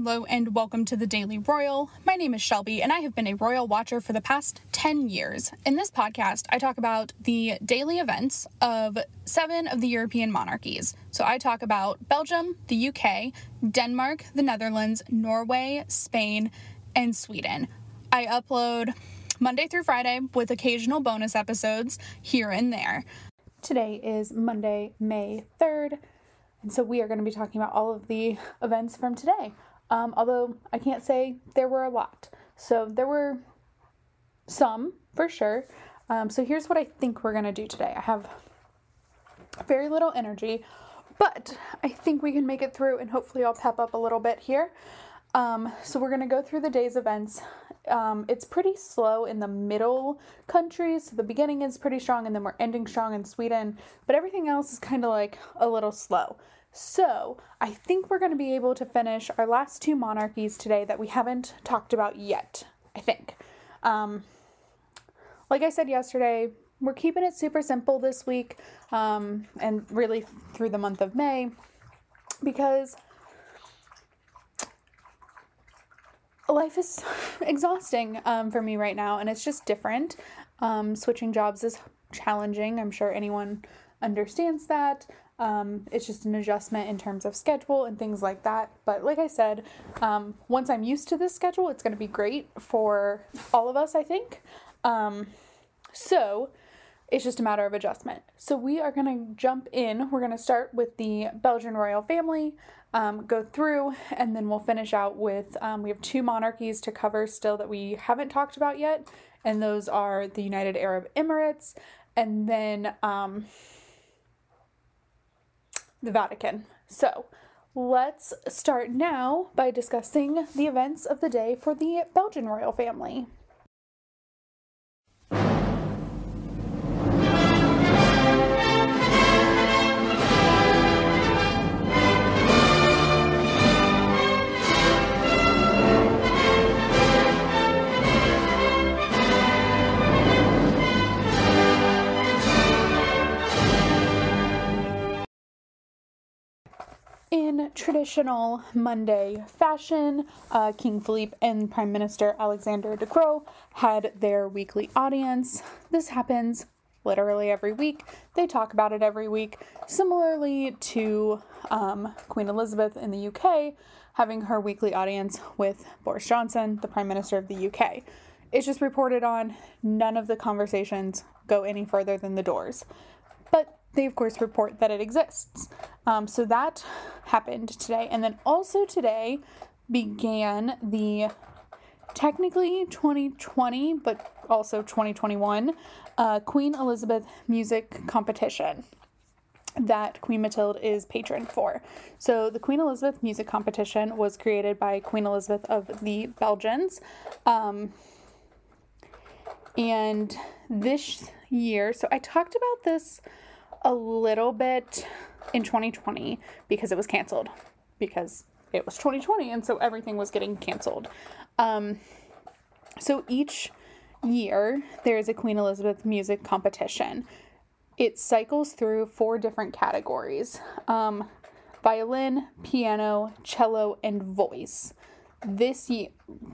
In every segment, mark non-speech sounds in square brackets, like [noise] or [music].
Hello and welcome to the Daily Royal. My name is Shelby and I have been a royal watcher for the past 10 years. In this podcast, I talk about the daily events of seven of the European monarchies. So I talk about Belgium, the UK, Denmark, the Netherlands, Norway, Spain, and Sweden. I upload Monday through Friday with occasional bonus episodes here and there. Today is Monday, May 3rd. And so we are going to be talking about all of the events from today. Um, although I can't say there were a lot. So there were some for sure. Um, so here's what I think we're to do today. I have very little energy, but I think we can make it through and hopefully I'll pep up a little bit here. Um, so we're to go through the day's events. Um, it's pretty slow in the middle countries. So the beginning is pretty strong and then we're ending strong in Sweden, but everything else is kind of like a little slow. So, I think we're going to be able to finish our last two monarchies today that we haven't talked about yet. I think. Um, like I said yesterday, we're keeping it super simple this week um, and really through the month of May because life is [laughs] exhausting um, for me right now and it's just different. Um, switching jobs is challenging. I'm sure anyone understands that. Um, it's just an adjustment in terms of schedule and things like that. But like I said, um, once I'm used to this schedule, it's going to be great for all of us, I think. Um, so it's just a matter of adjustment. So we are going to jump in. We're going to start with the Belgian royal family, um, go through, and then we'll finish out with um, we have two monarchies to cover still that we haven't talked about yet. And those are the United Arab Emirates and then um, the Vatican. So let's start now by discussing the events of the day for the Belgian royal family. In traditional Monday fashion, uh, King Philippe and Prime Minister Alexander De Croo had their weekly audience. This happens literally every week. They talk about it every week. Similarly to um, Queen Elizabeth in the UK having her weekly audience with Boris Johnson, the Prime Minister of the UK. It's just reported on. None of the conversations go any further than the doors. But they of course report that it exists. Um, so that happened today. And then also today began the technically 2020, but also 2021 uh, Queen Elizabeth Music Competition that Queen Mathilde is patron for. So, the Queen Elizabeth Music Competition was created by Queen Elizabeth of the Belgians. Um, and this year, so I talked about this a little bit in 2020 because it was canceled because it was 2020 and so everything was getting canceled. Um, so each year there is a Queen Elizabeth music competition. It cycles through four different categories um, violin, piano, cello, and voice. This year,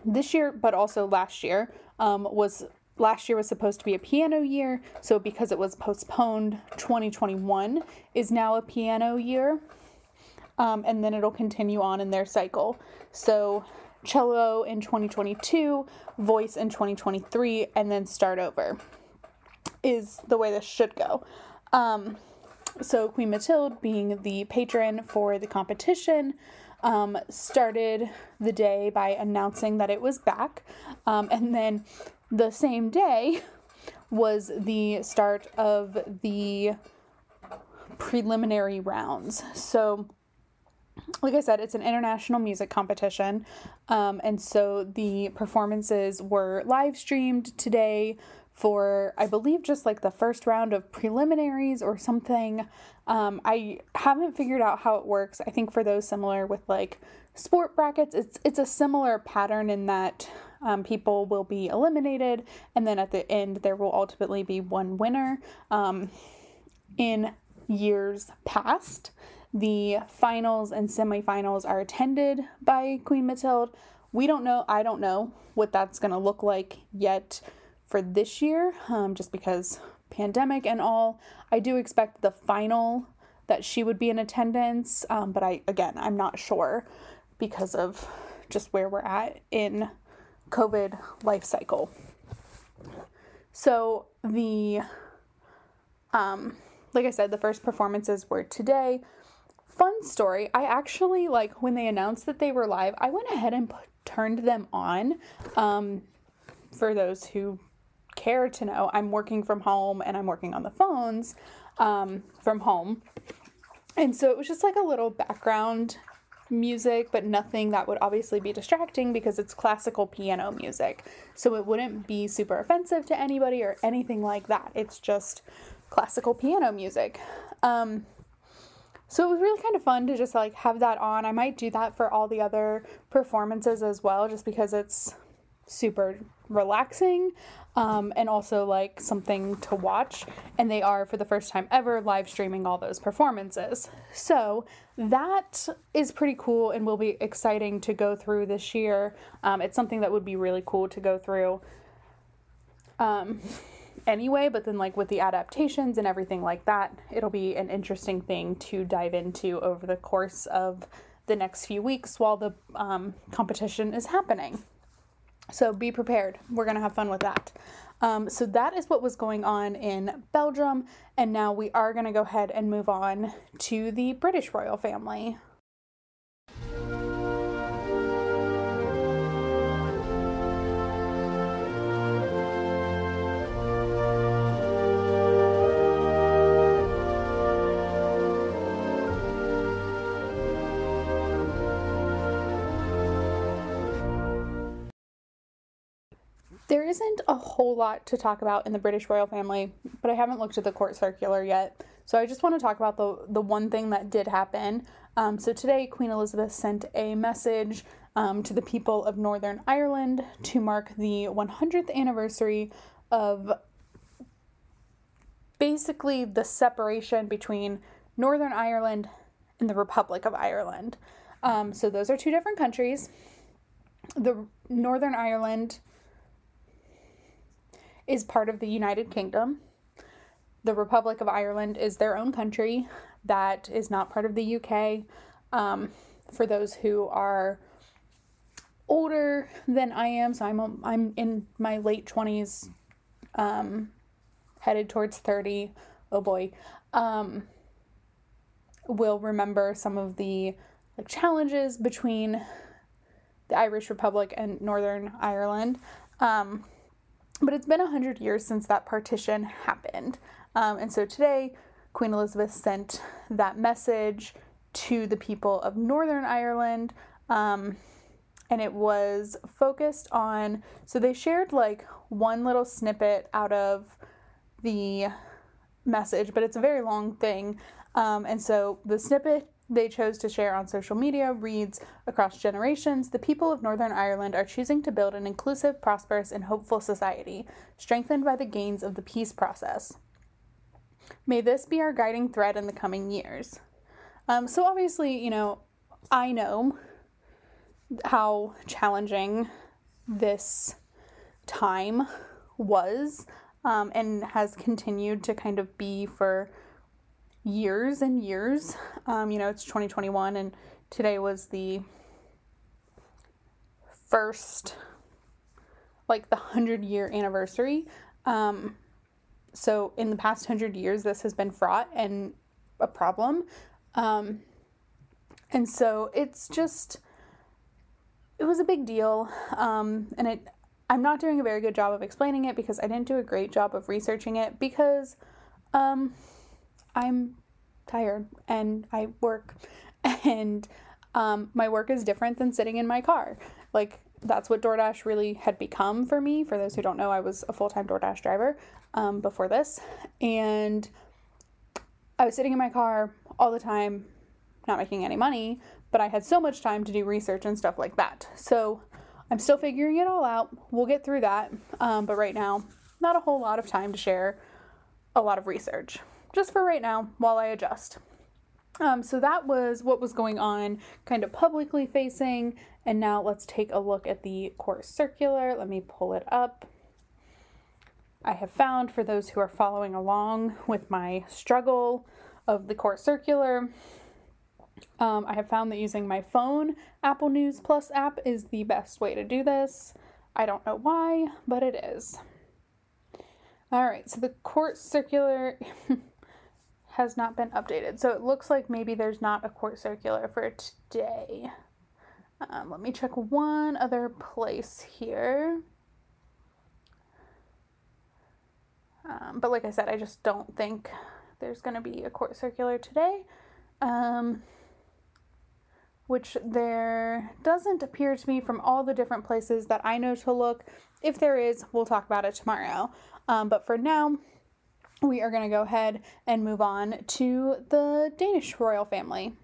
this year, but also last year, um, was last year was supposed to be a piano year, so because it was postponed, 2021 is now a piano year. Um, and then it'll continue on in their cycle. So, cello in 2022, voice in 2023, and then start over is the way this should go. Um, so, Queen Mathilde, being the patron for the competition, um, started the day by announcing that it was back. Um, and then the same day [laughs] was the start of the preliminary rounds. So, like I said, it's an international music competition. Um, and so the performances were live streamed today for, I believe, just like the first round of preliminaries or something. Um, I haven't figured out how it works. I think for those similar with like sport brackets, it's, it's a similar pattern in that um, people will be eliminated, and then at the end, there will ultimately be one winner. Um, in years past, the finals and semifinals are attended by Queen Mathilde. We don't know, I don't know what that's going to look like yet for this year, um, just because pandemic and all. I do expect the final that she would be in attendance, um, but I, again, I'm not sure because of just where we're at in COVID life cycle. So the um like I said, the first performances were today. Fun story. I actually like when they announced that they were live, I went ahead and turned them on. Um for those who care to know, I'm working from home and I'm working on the phones um from home. And so it was just like a little background music, but nothing that would obviously be distracting because it's classical piano music. So it wouldn't be super offensive to anybody or anything like that. It's just classical piano music. Um, so it was really kind of fun to just like have that on. I might do that for all the other performances as well, just because it's super relaxing um, and also like something to watch. And they are, for the first time ever, live streaming all those performances. So that is pretty cool and will be exciting to go through this year. Um, it's something that would be really cool to go through. Um, [laughs] anyway, but then like with the adaptations and everything like that, it'll be an interesting thing to dive into over the course of the next few weeks while the um, competition is happening. So be prepared. We're going to have fun with that. Um, so that is what was going on in Belgium. And now we are going to go ahead and move on to the British royal family. There isn't a whole lot to talk about in the British royal family, but I haven't looked at the court circular yet. So I just want to talk about the the one thing that did happen. Um, so today, Queen Elizabeth sent a message um, to the people of Northern Ireland to mark the 100th anniversary of basically the separation between Northern Ireland and the Republic of Ireland. Um, so those are two different countries. The Northern Ireland is part of the United Kingdom. The Republic of Ireland is their own country that is not part of the UK. Um, for those who are older than I am, so I'm I'm in my late twenties, um, headed towards thirty. Oh boy, um, will remember some of the like challenges between the Irish Republic and Northern Ireland. Um, but it's been 100 years since that partition happened. Um, and so today, Queen Elizabeth sent that message to the people of Northern Ireland. Um, and it was focused on, so they shared like one little snippet out of the message, but it's a very long thing. Um, and so the snippet they chose to share on social media reads Across generations, the people of Northern Ireland are choosing to build an inclusive, prosperous, and hopeful society, strengthened by the gains of the peace process. May this be our guiding thread in the coming years. Um, so, obviously, you know, I know how challenging this time was um, and has continued to kind of be for years and years. Um, you know, it's 2021, and today was the first, like, the 100 year anniversary. Um, so, in the past 100 years, this has been fraught and a problem. Um, and so, it's just, it was a big deal. Um, and it, I'm not doing a very good job of explaining it because I didn't do a great job of researching it because, um, I'm tired and I work [laughs] and um, my work is different than sitting in my car. Like that's what DoorDash really had become for me. For those who don't know, I was a full time DoorDash driver um, before this, and I was sitting in my car all the time, not making any money, but I had so much time to do research and stuff like that. So I'm still figuring it all out. We'll get through that, um, but right now, not a whole lot of time to share a lot of research just for right now while I adjust. Um, so that was what was going on, kind of publicly facing. And now let's take a look at the court circular. Let me pull it up. I have found for those who are following along with my struggle of the court circular, um, I have found that using my phone Apple News Plus app is the best way to do this. I don't know why, but it is. All right, so the court circular [laughs] has not been updated. So it looks like maybe there's not a court circular for today. Um, let me check one other place here. Um, but like I said, I just don't think there's going to be a court circular today. Um, which there doesn't appear to me from all the different places that I know to look. If there is, we'll talk about it tomorrow. Um, but for now, we are going to go ahead and move on to the Danish royal family.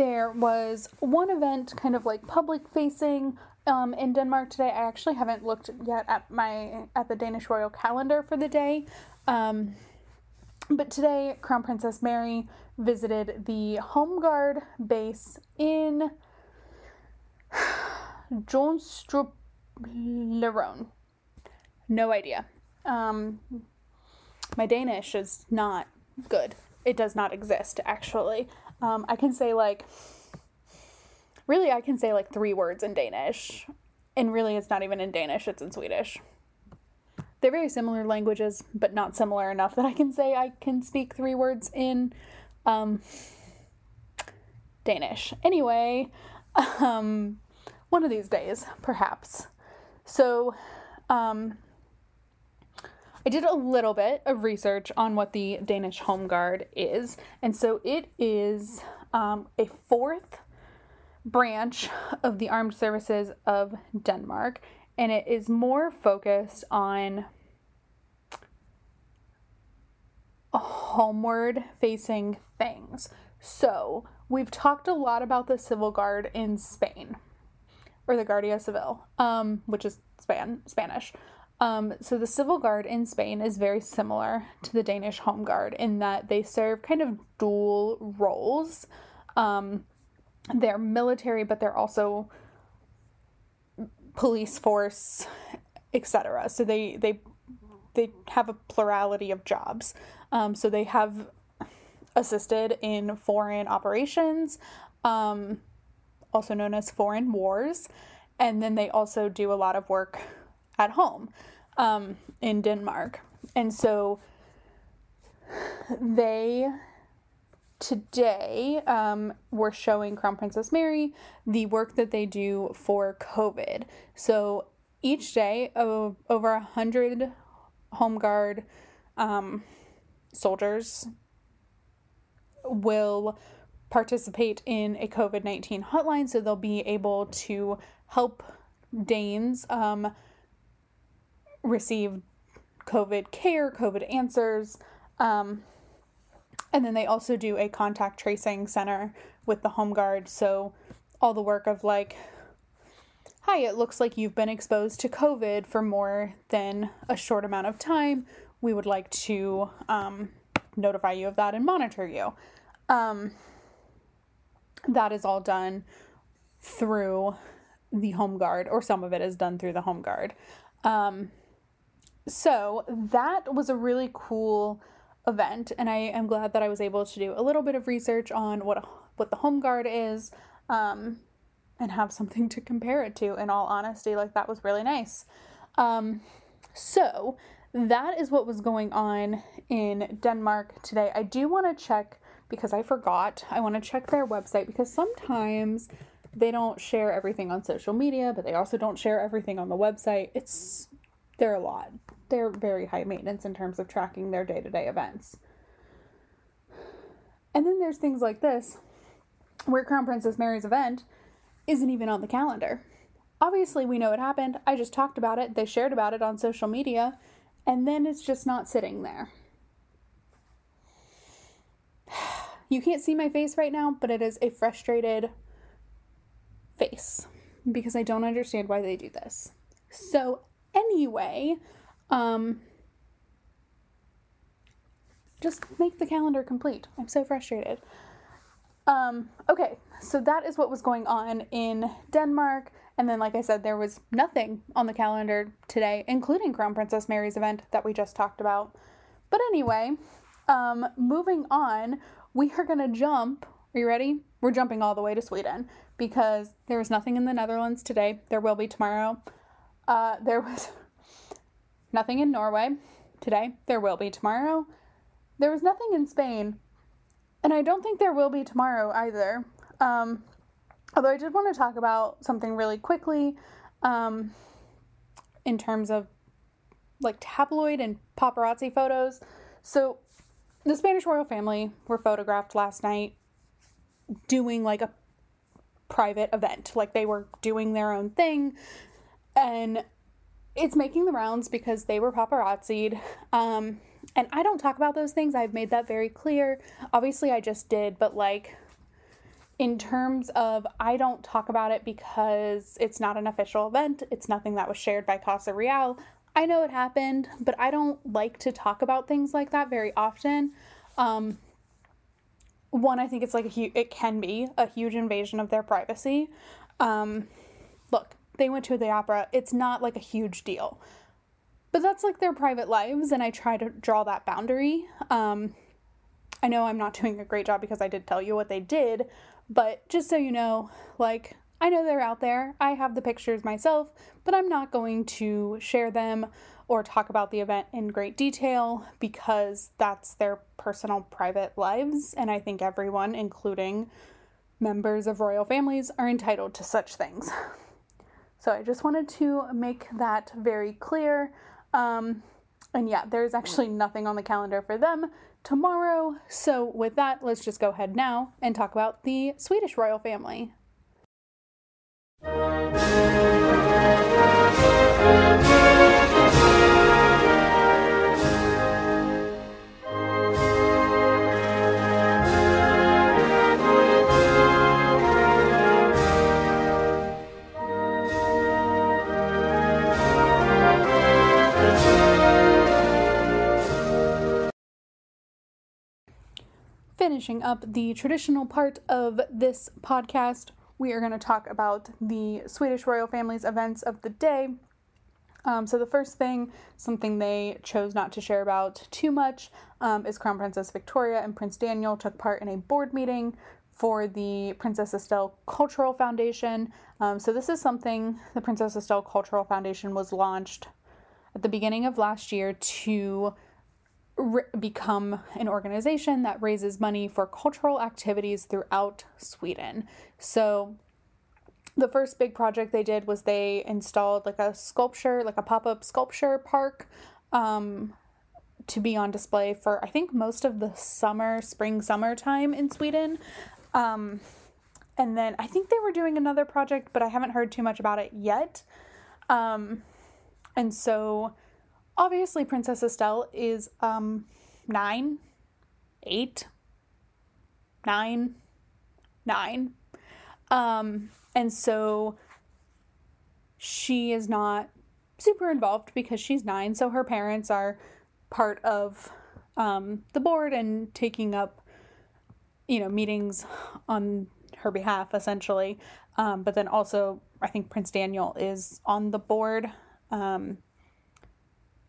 There was one event kind of like public facing um, in Denmark today. I actually haven't looked yet at my at the Danish royal calendar for the day. Um, but today, Crown Princess Mary visited the Home Guard base in [sighs] Jonstrup Leron. No idea. Um, my Danish is not good. It does not exist, actually. Um, I can say like, really, I can say like three words in Danish, and really, it's not even in Danish; it's in Swedish. They're very similar languages, but not similar enough that I can say I can speak three words in um, Danish. Anyway, um, one of these days, perhaps. So, um, I did a little bit of research on what the Danish Home Guard is, and so it is um, a fourth branch of the armed services of Denmark, and it is more focused on homeward facing things. So, we've talked a lot about the Civil Guard in Spain, or the Guardia Civil, um, which is Span- Spanish. Um, so the civil guard in Spain is very similar to the Danish home guard in that they serve kind of dual roles. Um, they're military, but they're also police force, etc. So they they they have a plurality of jobs. Um, so they have assisted in foreign operations, um, also known as foreign wars, and then they also do a lot of work at home um, in Denmark. And so they today um, we're showing Crown Princess Mary the work that they do for COVID. So each day, over a hundred home guard um, soldiers will participate in a COVID 19 hotline. So they'll be able to help Danes um, receive COVID care, COVID answers. Um, and then they also do a contact tracing center with the home guard. So all the work of like, hi, it looks like you've been exposed to COVID for more than a short amount of time. We would like to um, notify you of that and monitor you. Um, that is all done through the home guard, or some of it is done through the home guard. Um, so that was a really cool event, and I am glad that I was able to do a little bit of research on what what the home guard is, um, and have something to compare it to. In all honesty, like that was really nice. Um, so that is what was going on in Denmark today. I do want to check because I forgot. I want to check their website because sometimes they don't share everything on social media, but they also don't share everything on the website. It's they're a lot. They're very high maintenance in terms of tracking their day to day events. And then there's things like this, where Crown Princess Mary's event isn't even on the calendar. Obviously, we know it happened. I just talked about it. They shared about it on social media, and then it's just not sitting there. [sighs] You can't see my face right now, but it is a frustrated face because I don't understand why they do this. So, anyway, um, just make the calendar complete. I'm so frustrated. Um, okay, so that is what was going on in Denmark. And then, like I said, there was nothing on the calendar today, including Crown Princess Mary's event that we just talked about. But anyway, um, moving on, we are going to jump. Are you ready? We're jumping all the way to Sweden because there was nothing in the Netherlands today. There will be tomorrow. Uh, there was nothing in Norway today. There will be tomorrow. There was nothing in Spain. And I don't think there will be tomorrow either. Um, although I did want to talk about something really quickly um, in terms of like tabloid and paparazzi photos. So the Spanish royal family were photographed last night doing like a private event. Like they were doing their own thing. And it's making the rounds because they were paparazzied. Um, and I don't talk about those things. I've made that very clear. Obviously, I just did, but like in terms of I don't talk about it because it's not an official event. It's nothing that was shared by Casa Real. I know it happened, but I don't like to talk about things like that very often. Um, one, I think it's like a huge, it can be a huge invasion of their privacy. Um, they went to the opera. It's not like a huge deal, but that's like their private lives, and I try to draw that boundary. Um, I know I'm not doing a great job because I did tell you what they did, but just so you know, like I know they're out there. I have the pictures myself, but I'm not going to share them or talk about the event in great detail because that's their personal private lives. And I think everyone, including members of royal families, are entitled to such things. [laughs] So I just wanted to make that very clear. Um, and yeah, there's actually nothing on the calendar for them tomorrow. So with that, let's just go ahead now and talk about the Swedish royal family. Finishing up the traditional part of this podcast, we are going to talk about the Swedish royal family's events of the day. Um, so, the first thing, something they chose not to share about too much, um, is Crown Princess Victoria and Prince Daniel took part in a board meeting for the Princess Estelle Cultural Foundation. Um, so, this is something the Princess Estelle Cultural Foundation was launched at the beginning of last year to re- become an organization that raises money for cultural activities throughout Sweden. So, the first big project they did was they installed like a sculpture, like a pop up sculpture park um, to be on display for, I think, most of the summer, spring, summer time in Sweden. Um, and then I think they were doing another project, but I haven't heard too much about it yet. Um, and so obviously Princess Estelle is um nine, eight, nine, nine. Um, and so she is not super involved because she's nine, so her parents are part of um, the board and taking up, you know, meetings on her behalf essentially. Um, but then also, I think Prince Daniel is on the board. Um,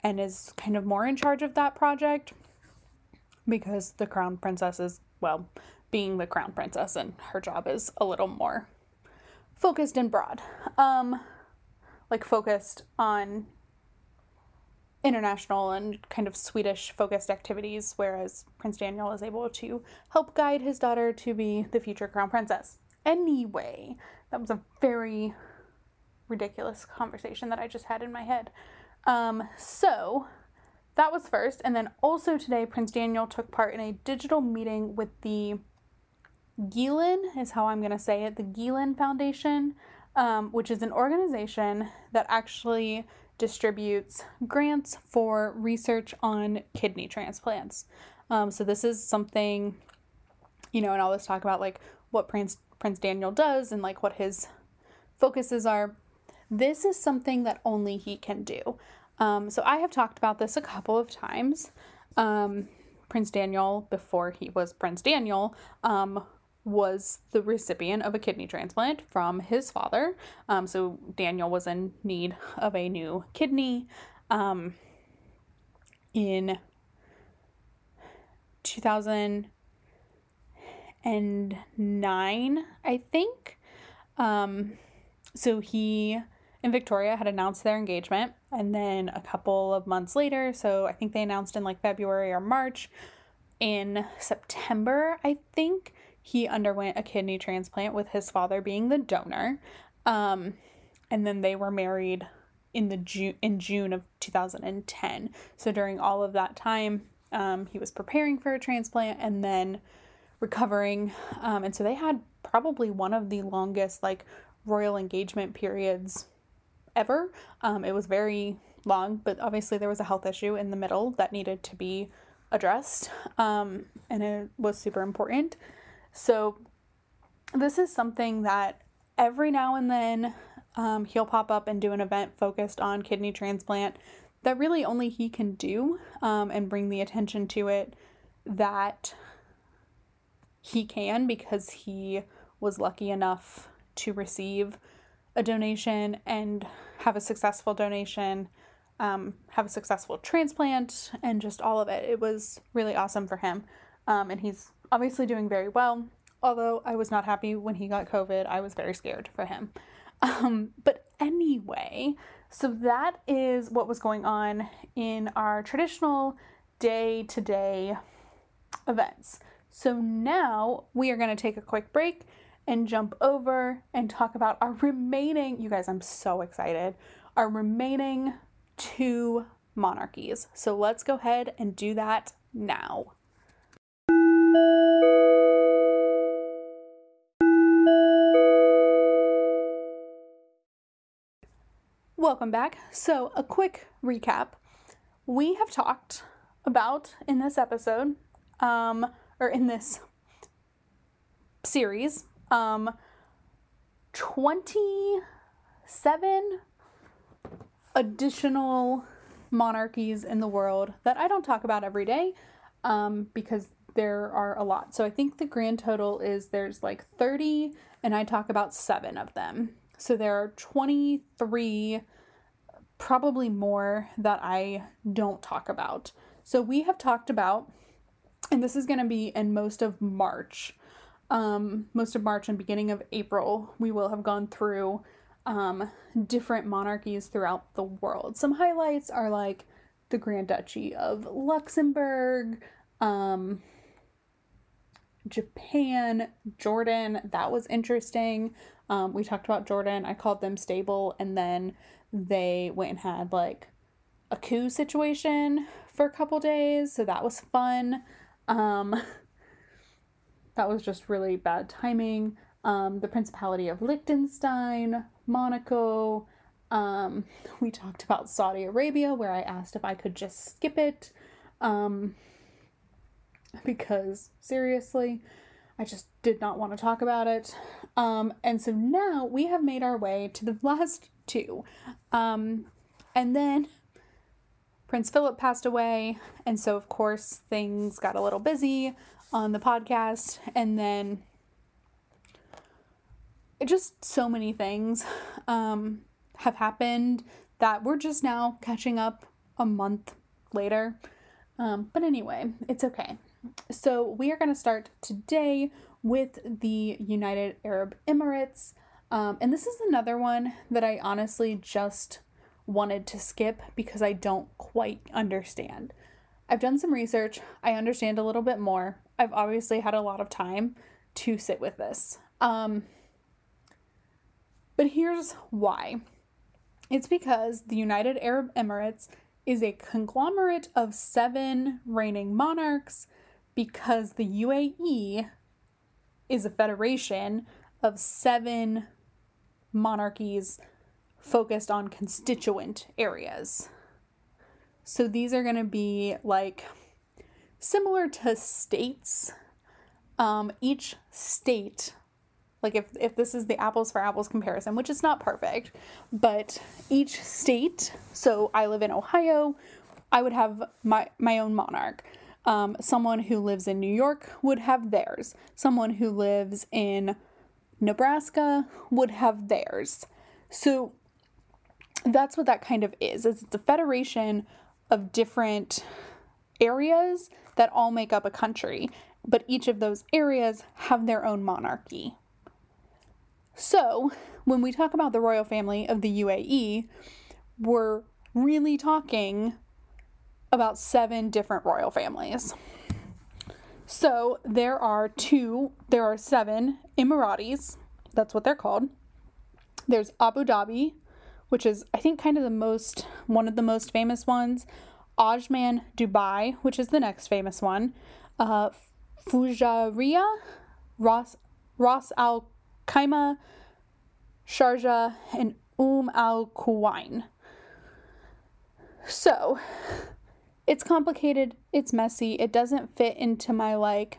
and is kind of more in charge of that project because the crown princess is, well, being the crown princess, and her job is a little more focused and broad. Um, like focused on international and kind of Swedish focused activities, whereas Prince Daniel is able to help guide his daughter to be the future crown princess. Anyway, that was a very ridiculous conversation that I just had in my head. Um, so that was first. And then also today, Prince Daniel took part in a digital meeting with the Ghielen, is how I'm going to say it, the Ghielen Foundation, um, which is an organization that actually distributes grants for research on kidney transplants. Um, so this is something, you know, and I'll always talk about like what Prince Prince Daniel does and like what his focuses are. This is something that only he can do. Um, so I have talked about this a couple of times. Um, Prince Daniel, before he was Prince Daniel, um, was the recipient of a kidney transplant from his father. Um, so Daniel was in need of a new kidney um, in 2009, I think. Um, so he and Victoria had announced their engagement, and then a couple of months later, so I think they announced in like February or March, in September, I think he underwent a kidney transplant with his father being the donor. Um, and then they were married in the June in June of 2010. So during all of that time, um, he was preparing for a transplant and then recovering. Um, and so they had probably one of the longest like royal engagement periods ever. Um, it was very long, but obviously there was a health issue in the middle that needed to be addressed, um, and it was super important. So, this is something that every now and then um, he'll pop up and do an event focused on kidney transplant that really only he can do um, and bring the attention to it that he can because he was lucky enough to receive a donation and have a successful donation, um, have a successful transplant, and just all of it. It was really awesome for him. Um, and he's obviously doing very well. Although I was not happy when he got COVID, I was very scared for him. [laughs] Um, but anyway, so that is what was going on in our traditional day to day events. So now we are going to take a quick break and jump over and talk about our remaining, you guys, I'm so excited, our remaining two monarchies. So let's go ahead and do that now. Welcome back. So, a quick recap. We have talked about in this episode, um, or in this series, um, 27 additional monarchies in the world that I don't talk about every day um, because there are a lot. So I think the grand total is there's like 30, and I talk about seven of them. So there are 23, probably more, that I don't talk about. So we have talked about, and this is going to be in most of March, um, most of March and beginning of April, we will have gone through um, different monarchies throughout the world. Some highlights are like the Grand Duchy of Luxembourg, um, Japan, Jordan. That was interesting. Um, we talked about Jordan. I called them stable, and then they went and had like a coup situation for a couple days, so that was fun. Um, that was just really bad timing. Um, the Principality of Liechtenstein, Monaco. Um, [laughs] we talked about Saudi Arabia, where I asked if I could just skip it. Um, [laughs] because seriously, I just did not want to talk about it. Um, and so now we have made our way to the [laughs] last two. Um, and then Prince Philip passed away, and so of course things got a little busy on the podcast. And then just so many things um, have happened that we're just now catching up a month later. Um, but anyway, it's okay. So, we are going to start today with the United Arab Emirates. Um, and this is another one that I honestly just wanted to skip because I don't quite understand. I've done some research, I understand a little bit more. I've obviously had a lot of time to sit with this. Um, but here's why it's because the United Arab Emirates is a conglomerate of seven reigning monarchs because the UAE is a federation of seven monarchies focused on constituent areas. So these are going to be like similar to states. Um, each state, like if, if this is the apples for apples comparison, which is not perfect, but each state, so I live in Ohio, I would have my, my own monarch. Um, someone who lives in New York would have theirs. Someone who lives in Nebraska would have theirs. So that's what that kind of is. It's a federation of different areas that all make up a country, but each of those areas have their own monarchy. So, when we talk about the royal family of the UAE, we're really talking about seven different royal families. So, there are two, there are seven Emiratis, that's what they're called. There's Abu Dhabi, which is, I think, kind of the most, one of the most famous ones. Ajman Dubai, which is the next famous one. Uh, Fujairah, Ras, Ras Al Khaimah, Sharjah, and Umm Al Quwain. So, it's complicated, it's messy, it doesn't fit into my like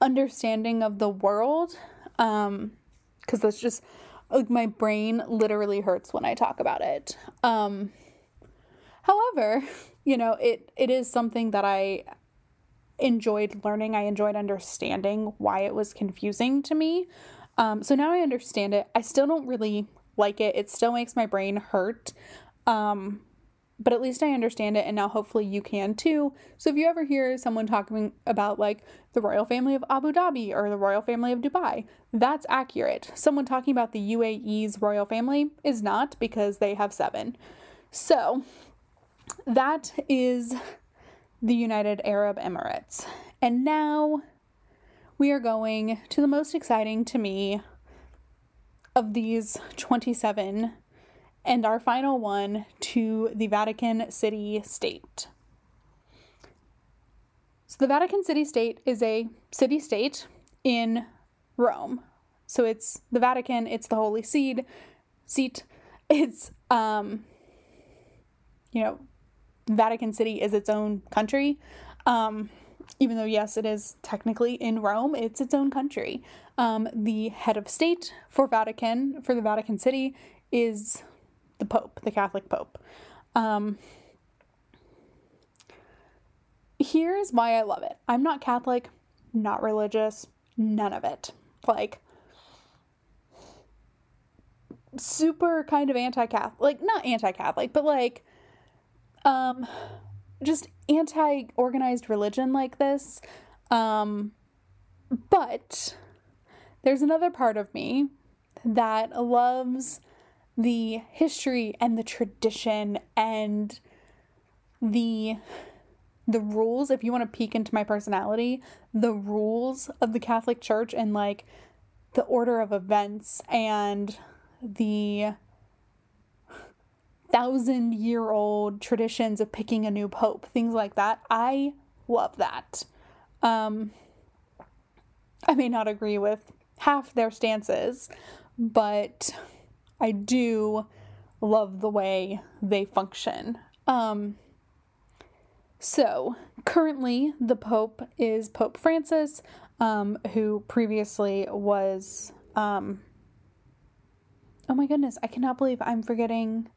understanding of the world. Um, because that's just like my brain literally hurts when I talk about it. Um, however, [laughs] you know, it it is something that I enjoyed learning. I enjoyed understanding why it was confusing to me. Um, so now I understand it. I still don't really like it. It still makes my brain hurt. Um, but at least I understand it, and now hopefully you can too. So if you ever hear someone talking about like the royal family of Abu Dhabi or the royal family of Dubai, that's accurate. Someone talking about the UAE's royal family is not because they have seven. So that is the United Arab Emirates. And now we are going to the most exciting to me of these 27 and our final one to the Vatican City State. So, the Vatican City State is a city state in Rome. So, it's the Vatican, it's the Holy Seed, seat. It's, um, you know, Vatican City is its own country. Um, even though, yes, it is technically in Rome, it's its own country. Um, the head of state for Vatican, for the Vatican City, is the Pope, the Catholic Pope. Um, here's why I love it. I'm not Catholic, not religious, none of it. Like, super kind of anti-Catholic, like not anti-Catholic, but like, um, just anti-organized religion like this. Um, but there's another part of me that loves the history and the tradition and the the rules if you want to peek into my personality the rules of the catholic church and like the order of events and the thousand year old traditions of picking a new pope things like that i love that um i may not agree with half their stances but I do love the way they function. Um, so, currently, the Pope is Pope Francis, um, who previously was. Um, oh my goodness, I cannot believe I'm forgetting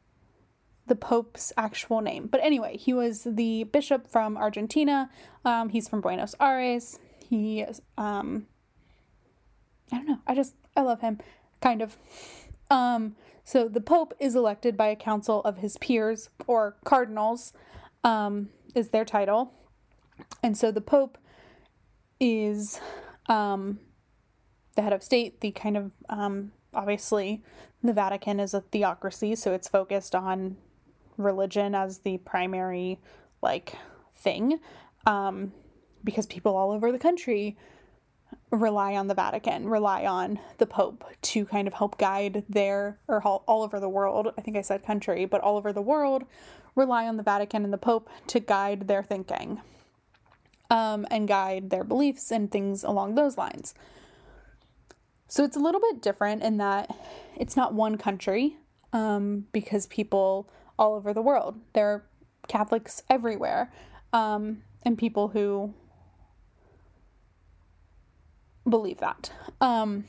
the Pope's actual name. But anyway, he was the bishop from Argentina. Um, he's from Buenos Aires. He, um, I don't know, I just, I love him, kind of. Um, so the Pope is elected by a council of his peers, or cardinals, um, is their title. And so the Pope is um, the head of state, the kind of, um, obviously, the Vatican is a theocracy, so it's focused on religion as the primary, like, thing. Um, because people all over the country rely on the Vatican, rely on the Pope to kind of help guide their, or all, all over the world, I think I said country, but all over the world, rely on the Vatican and the Pope to guide their thinking um, and guide their beliefs and things along those lines. So it's a little bit different in that it's not one country um, because people all over the world, there are Catholics everywhere, um, and people who believe that. Um,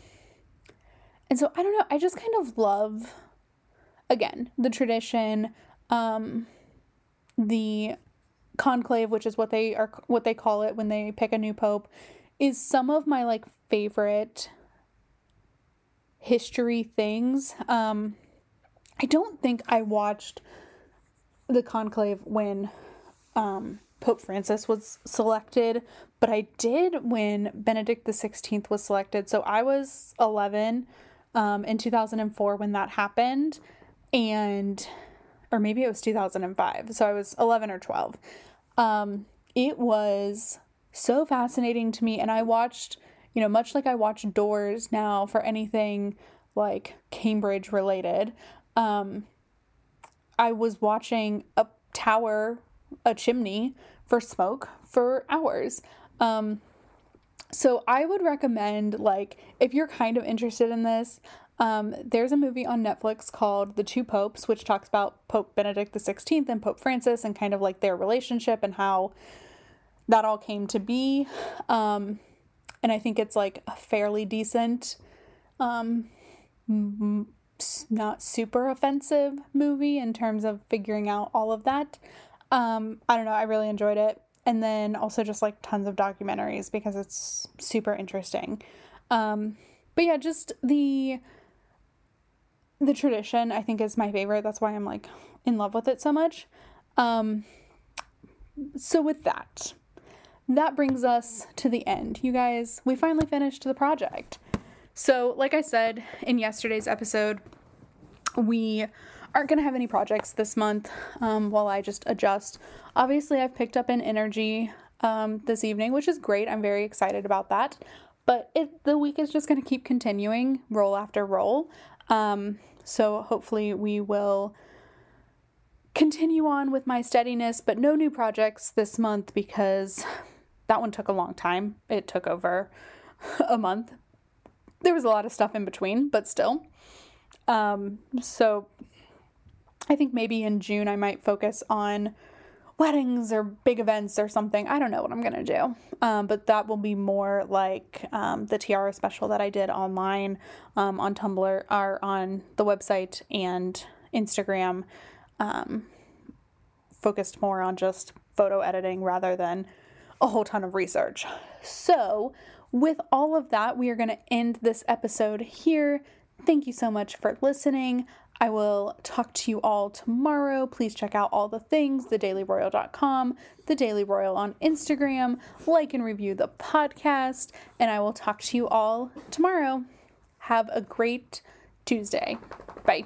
and so I don't know, I just kind of love, again, the tradition, um, the conclave, which is what they are, what they call it when they pick a new pope, is some of my like favorite history things. Um, I don't think I watched the conclave when um, Pope Francis was selected, but I did when Benedict XVI was selected. So I was 11 um, in 2004 when that happened, and or maybe it was 2005. So I was 11 or 12. Um, it was so fascinating to me, and I watched, you know, much like I watch Doors now for anything like Cambridge related. Um, I was watching a tower, a chimney for smoke for hours. Um, so I would recommend, like, if you're kind of interested in this, um, there's a movie on Netflix called The Two Popes, which talks about Pope Benedict XVI and Pope Francis and kind of like their relationship and how that all came to be. Um, and I think it's like a fairly decent, um, not super offensive movie in terms of figuring out all of that. Um, I don't know. I really enjoyed it. And then also just like tons of documentaries because it's super interesting. Um, but yeah, just the the tradition I think is my favorite. That's why I'm like in love with it so much. Um, so with that, that brings us to the end. You guys, we finally finished the project. So, like I said in yesterday's episode, we aren't going to have any projects this month um, while I just adjust. Obviously, I've picked up an energy um, this evening, which is great. I'm very excited about that. But it, the week is just going to keep continuing, roll after roll. Um, so hopefully, we will continue on with my steadiness, but no new projects this month because that one took a long time. It took over [laughs] a month. There was a lot of stuff in between, but still. Um, so I think maybe in June I might focus on weddings or big events or something. I don't know what I'm gonna do, um, but that will be more like um, the tiara special that I did online um, on Tumblr or on the website and Instagram. Um, focused more on just photo editing rather than a whole ton of research. So, with all of that, we are going to end this episode here. Thank you so much for listening. I will talk to you all tomorrow. Please check out all the things, thedailyroyal.com, the Daily Royal on Instagram, like and review the podcast, and I will talk to you all tomorrow. Have a great Tuesday. Bye.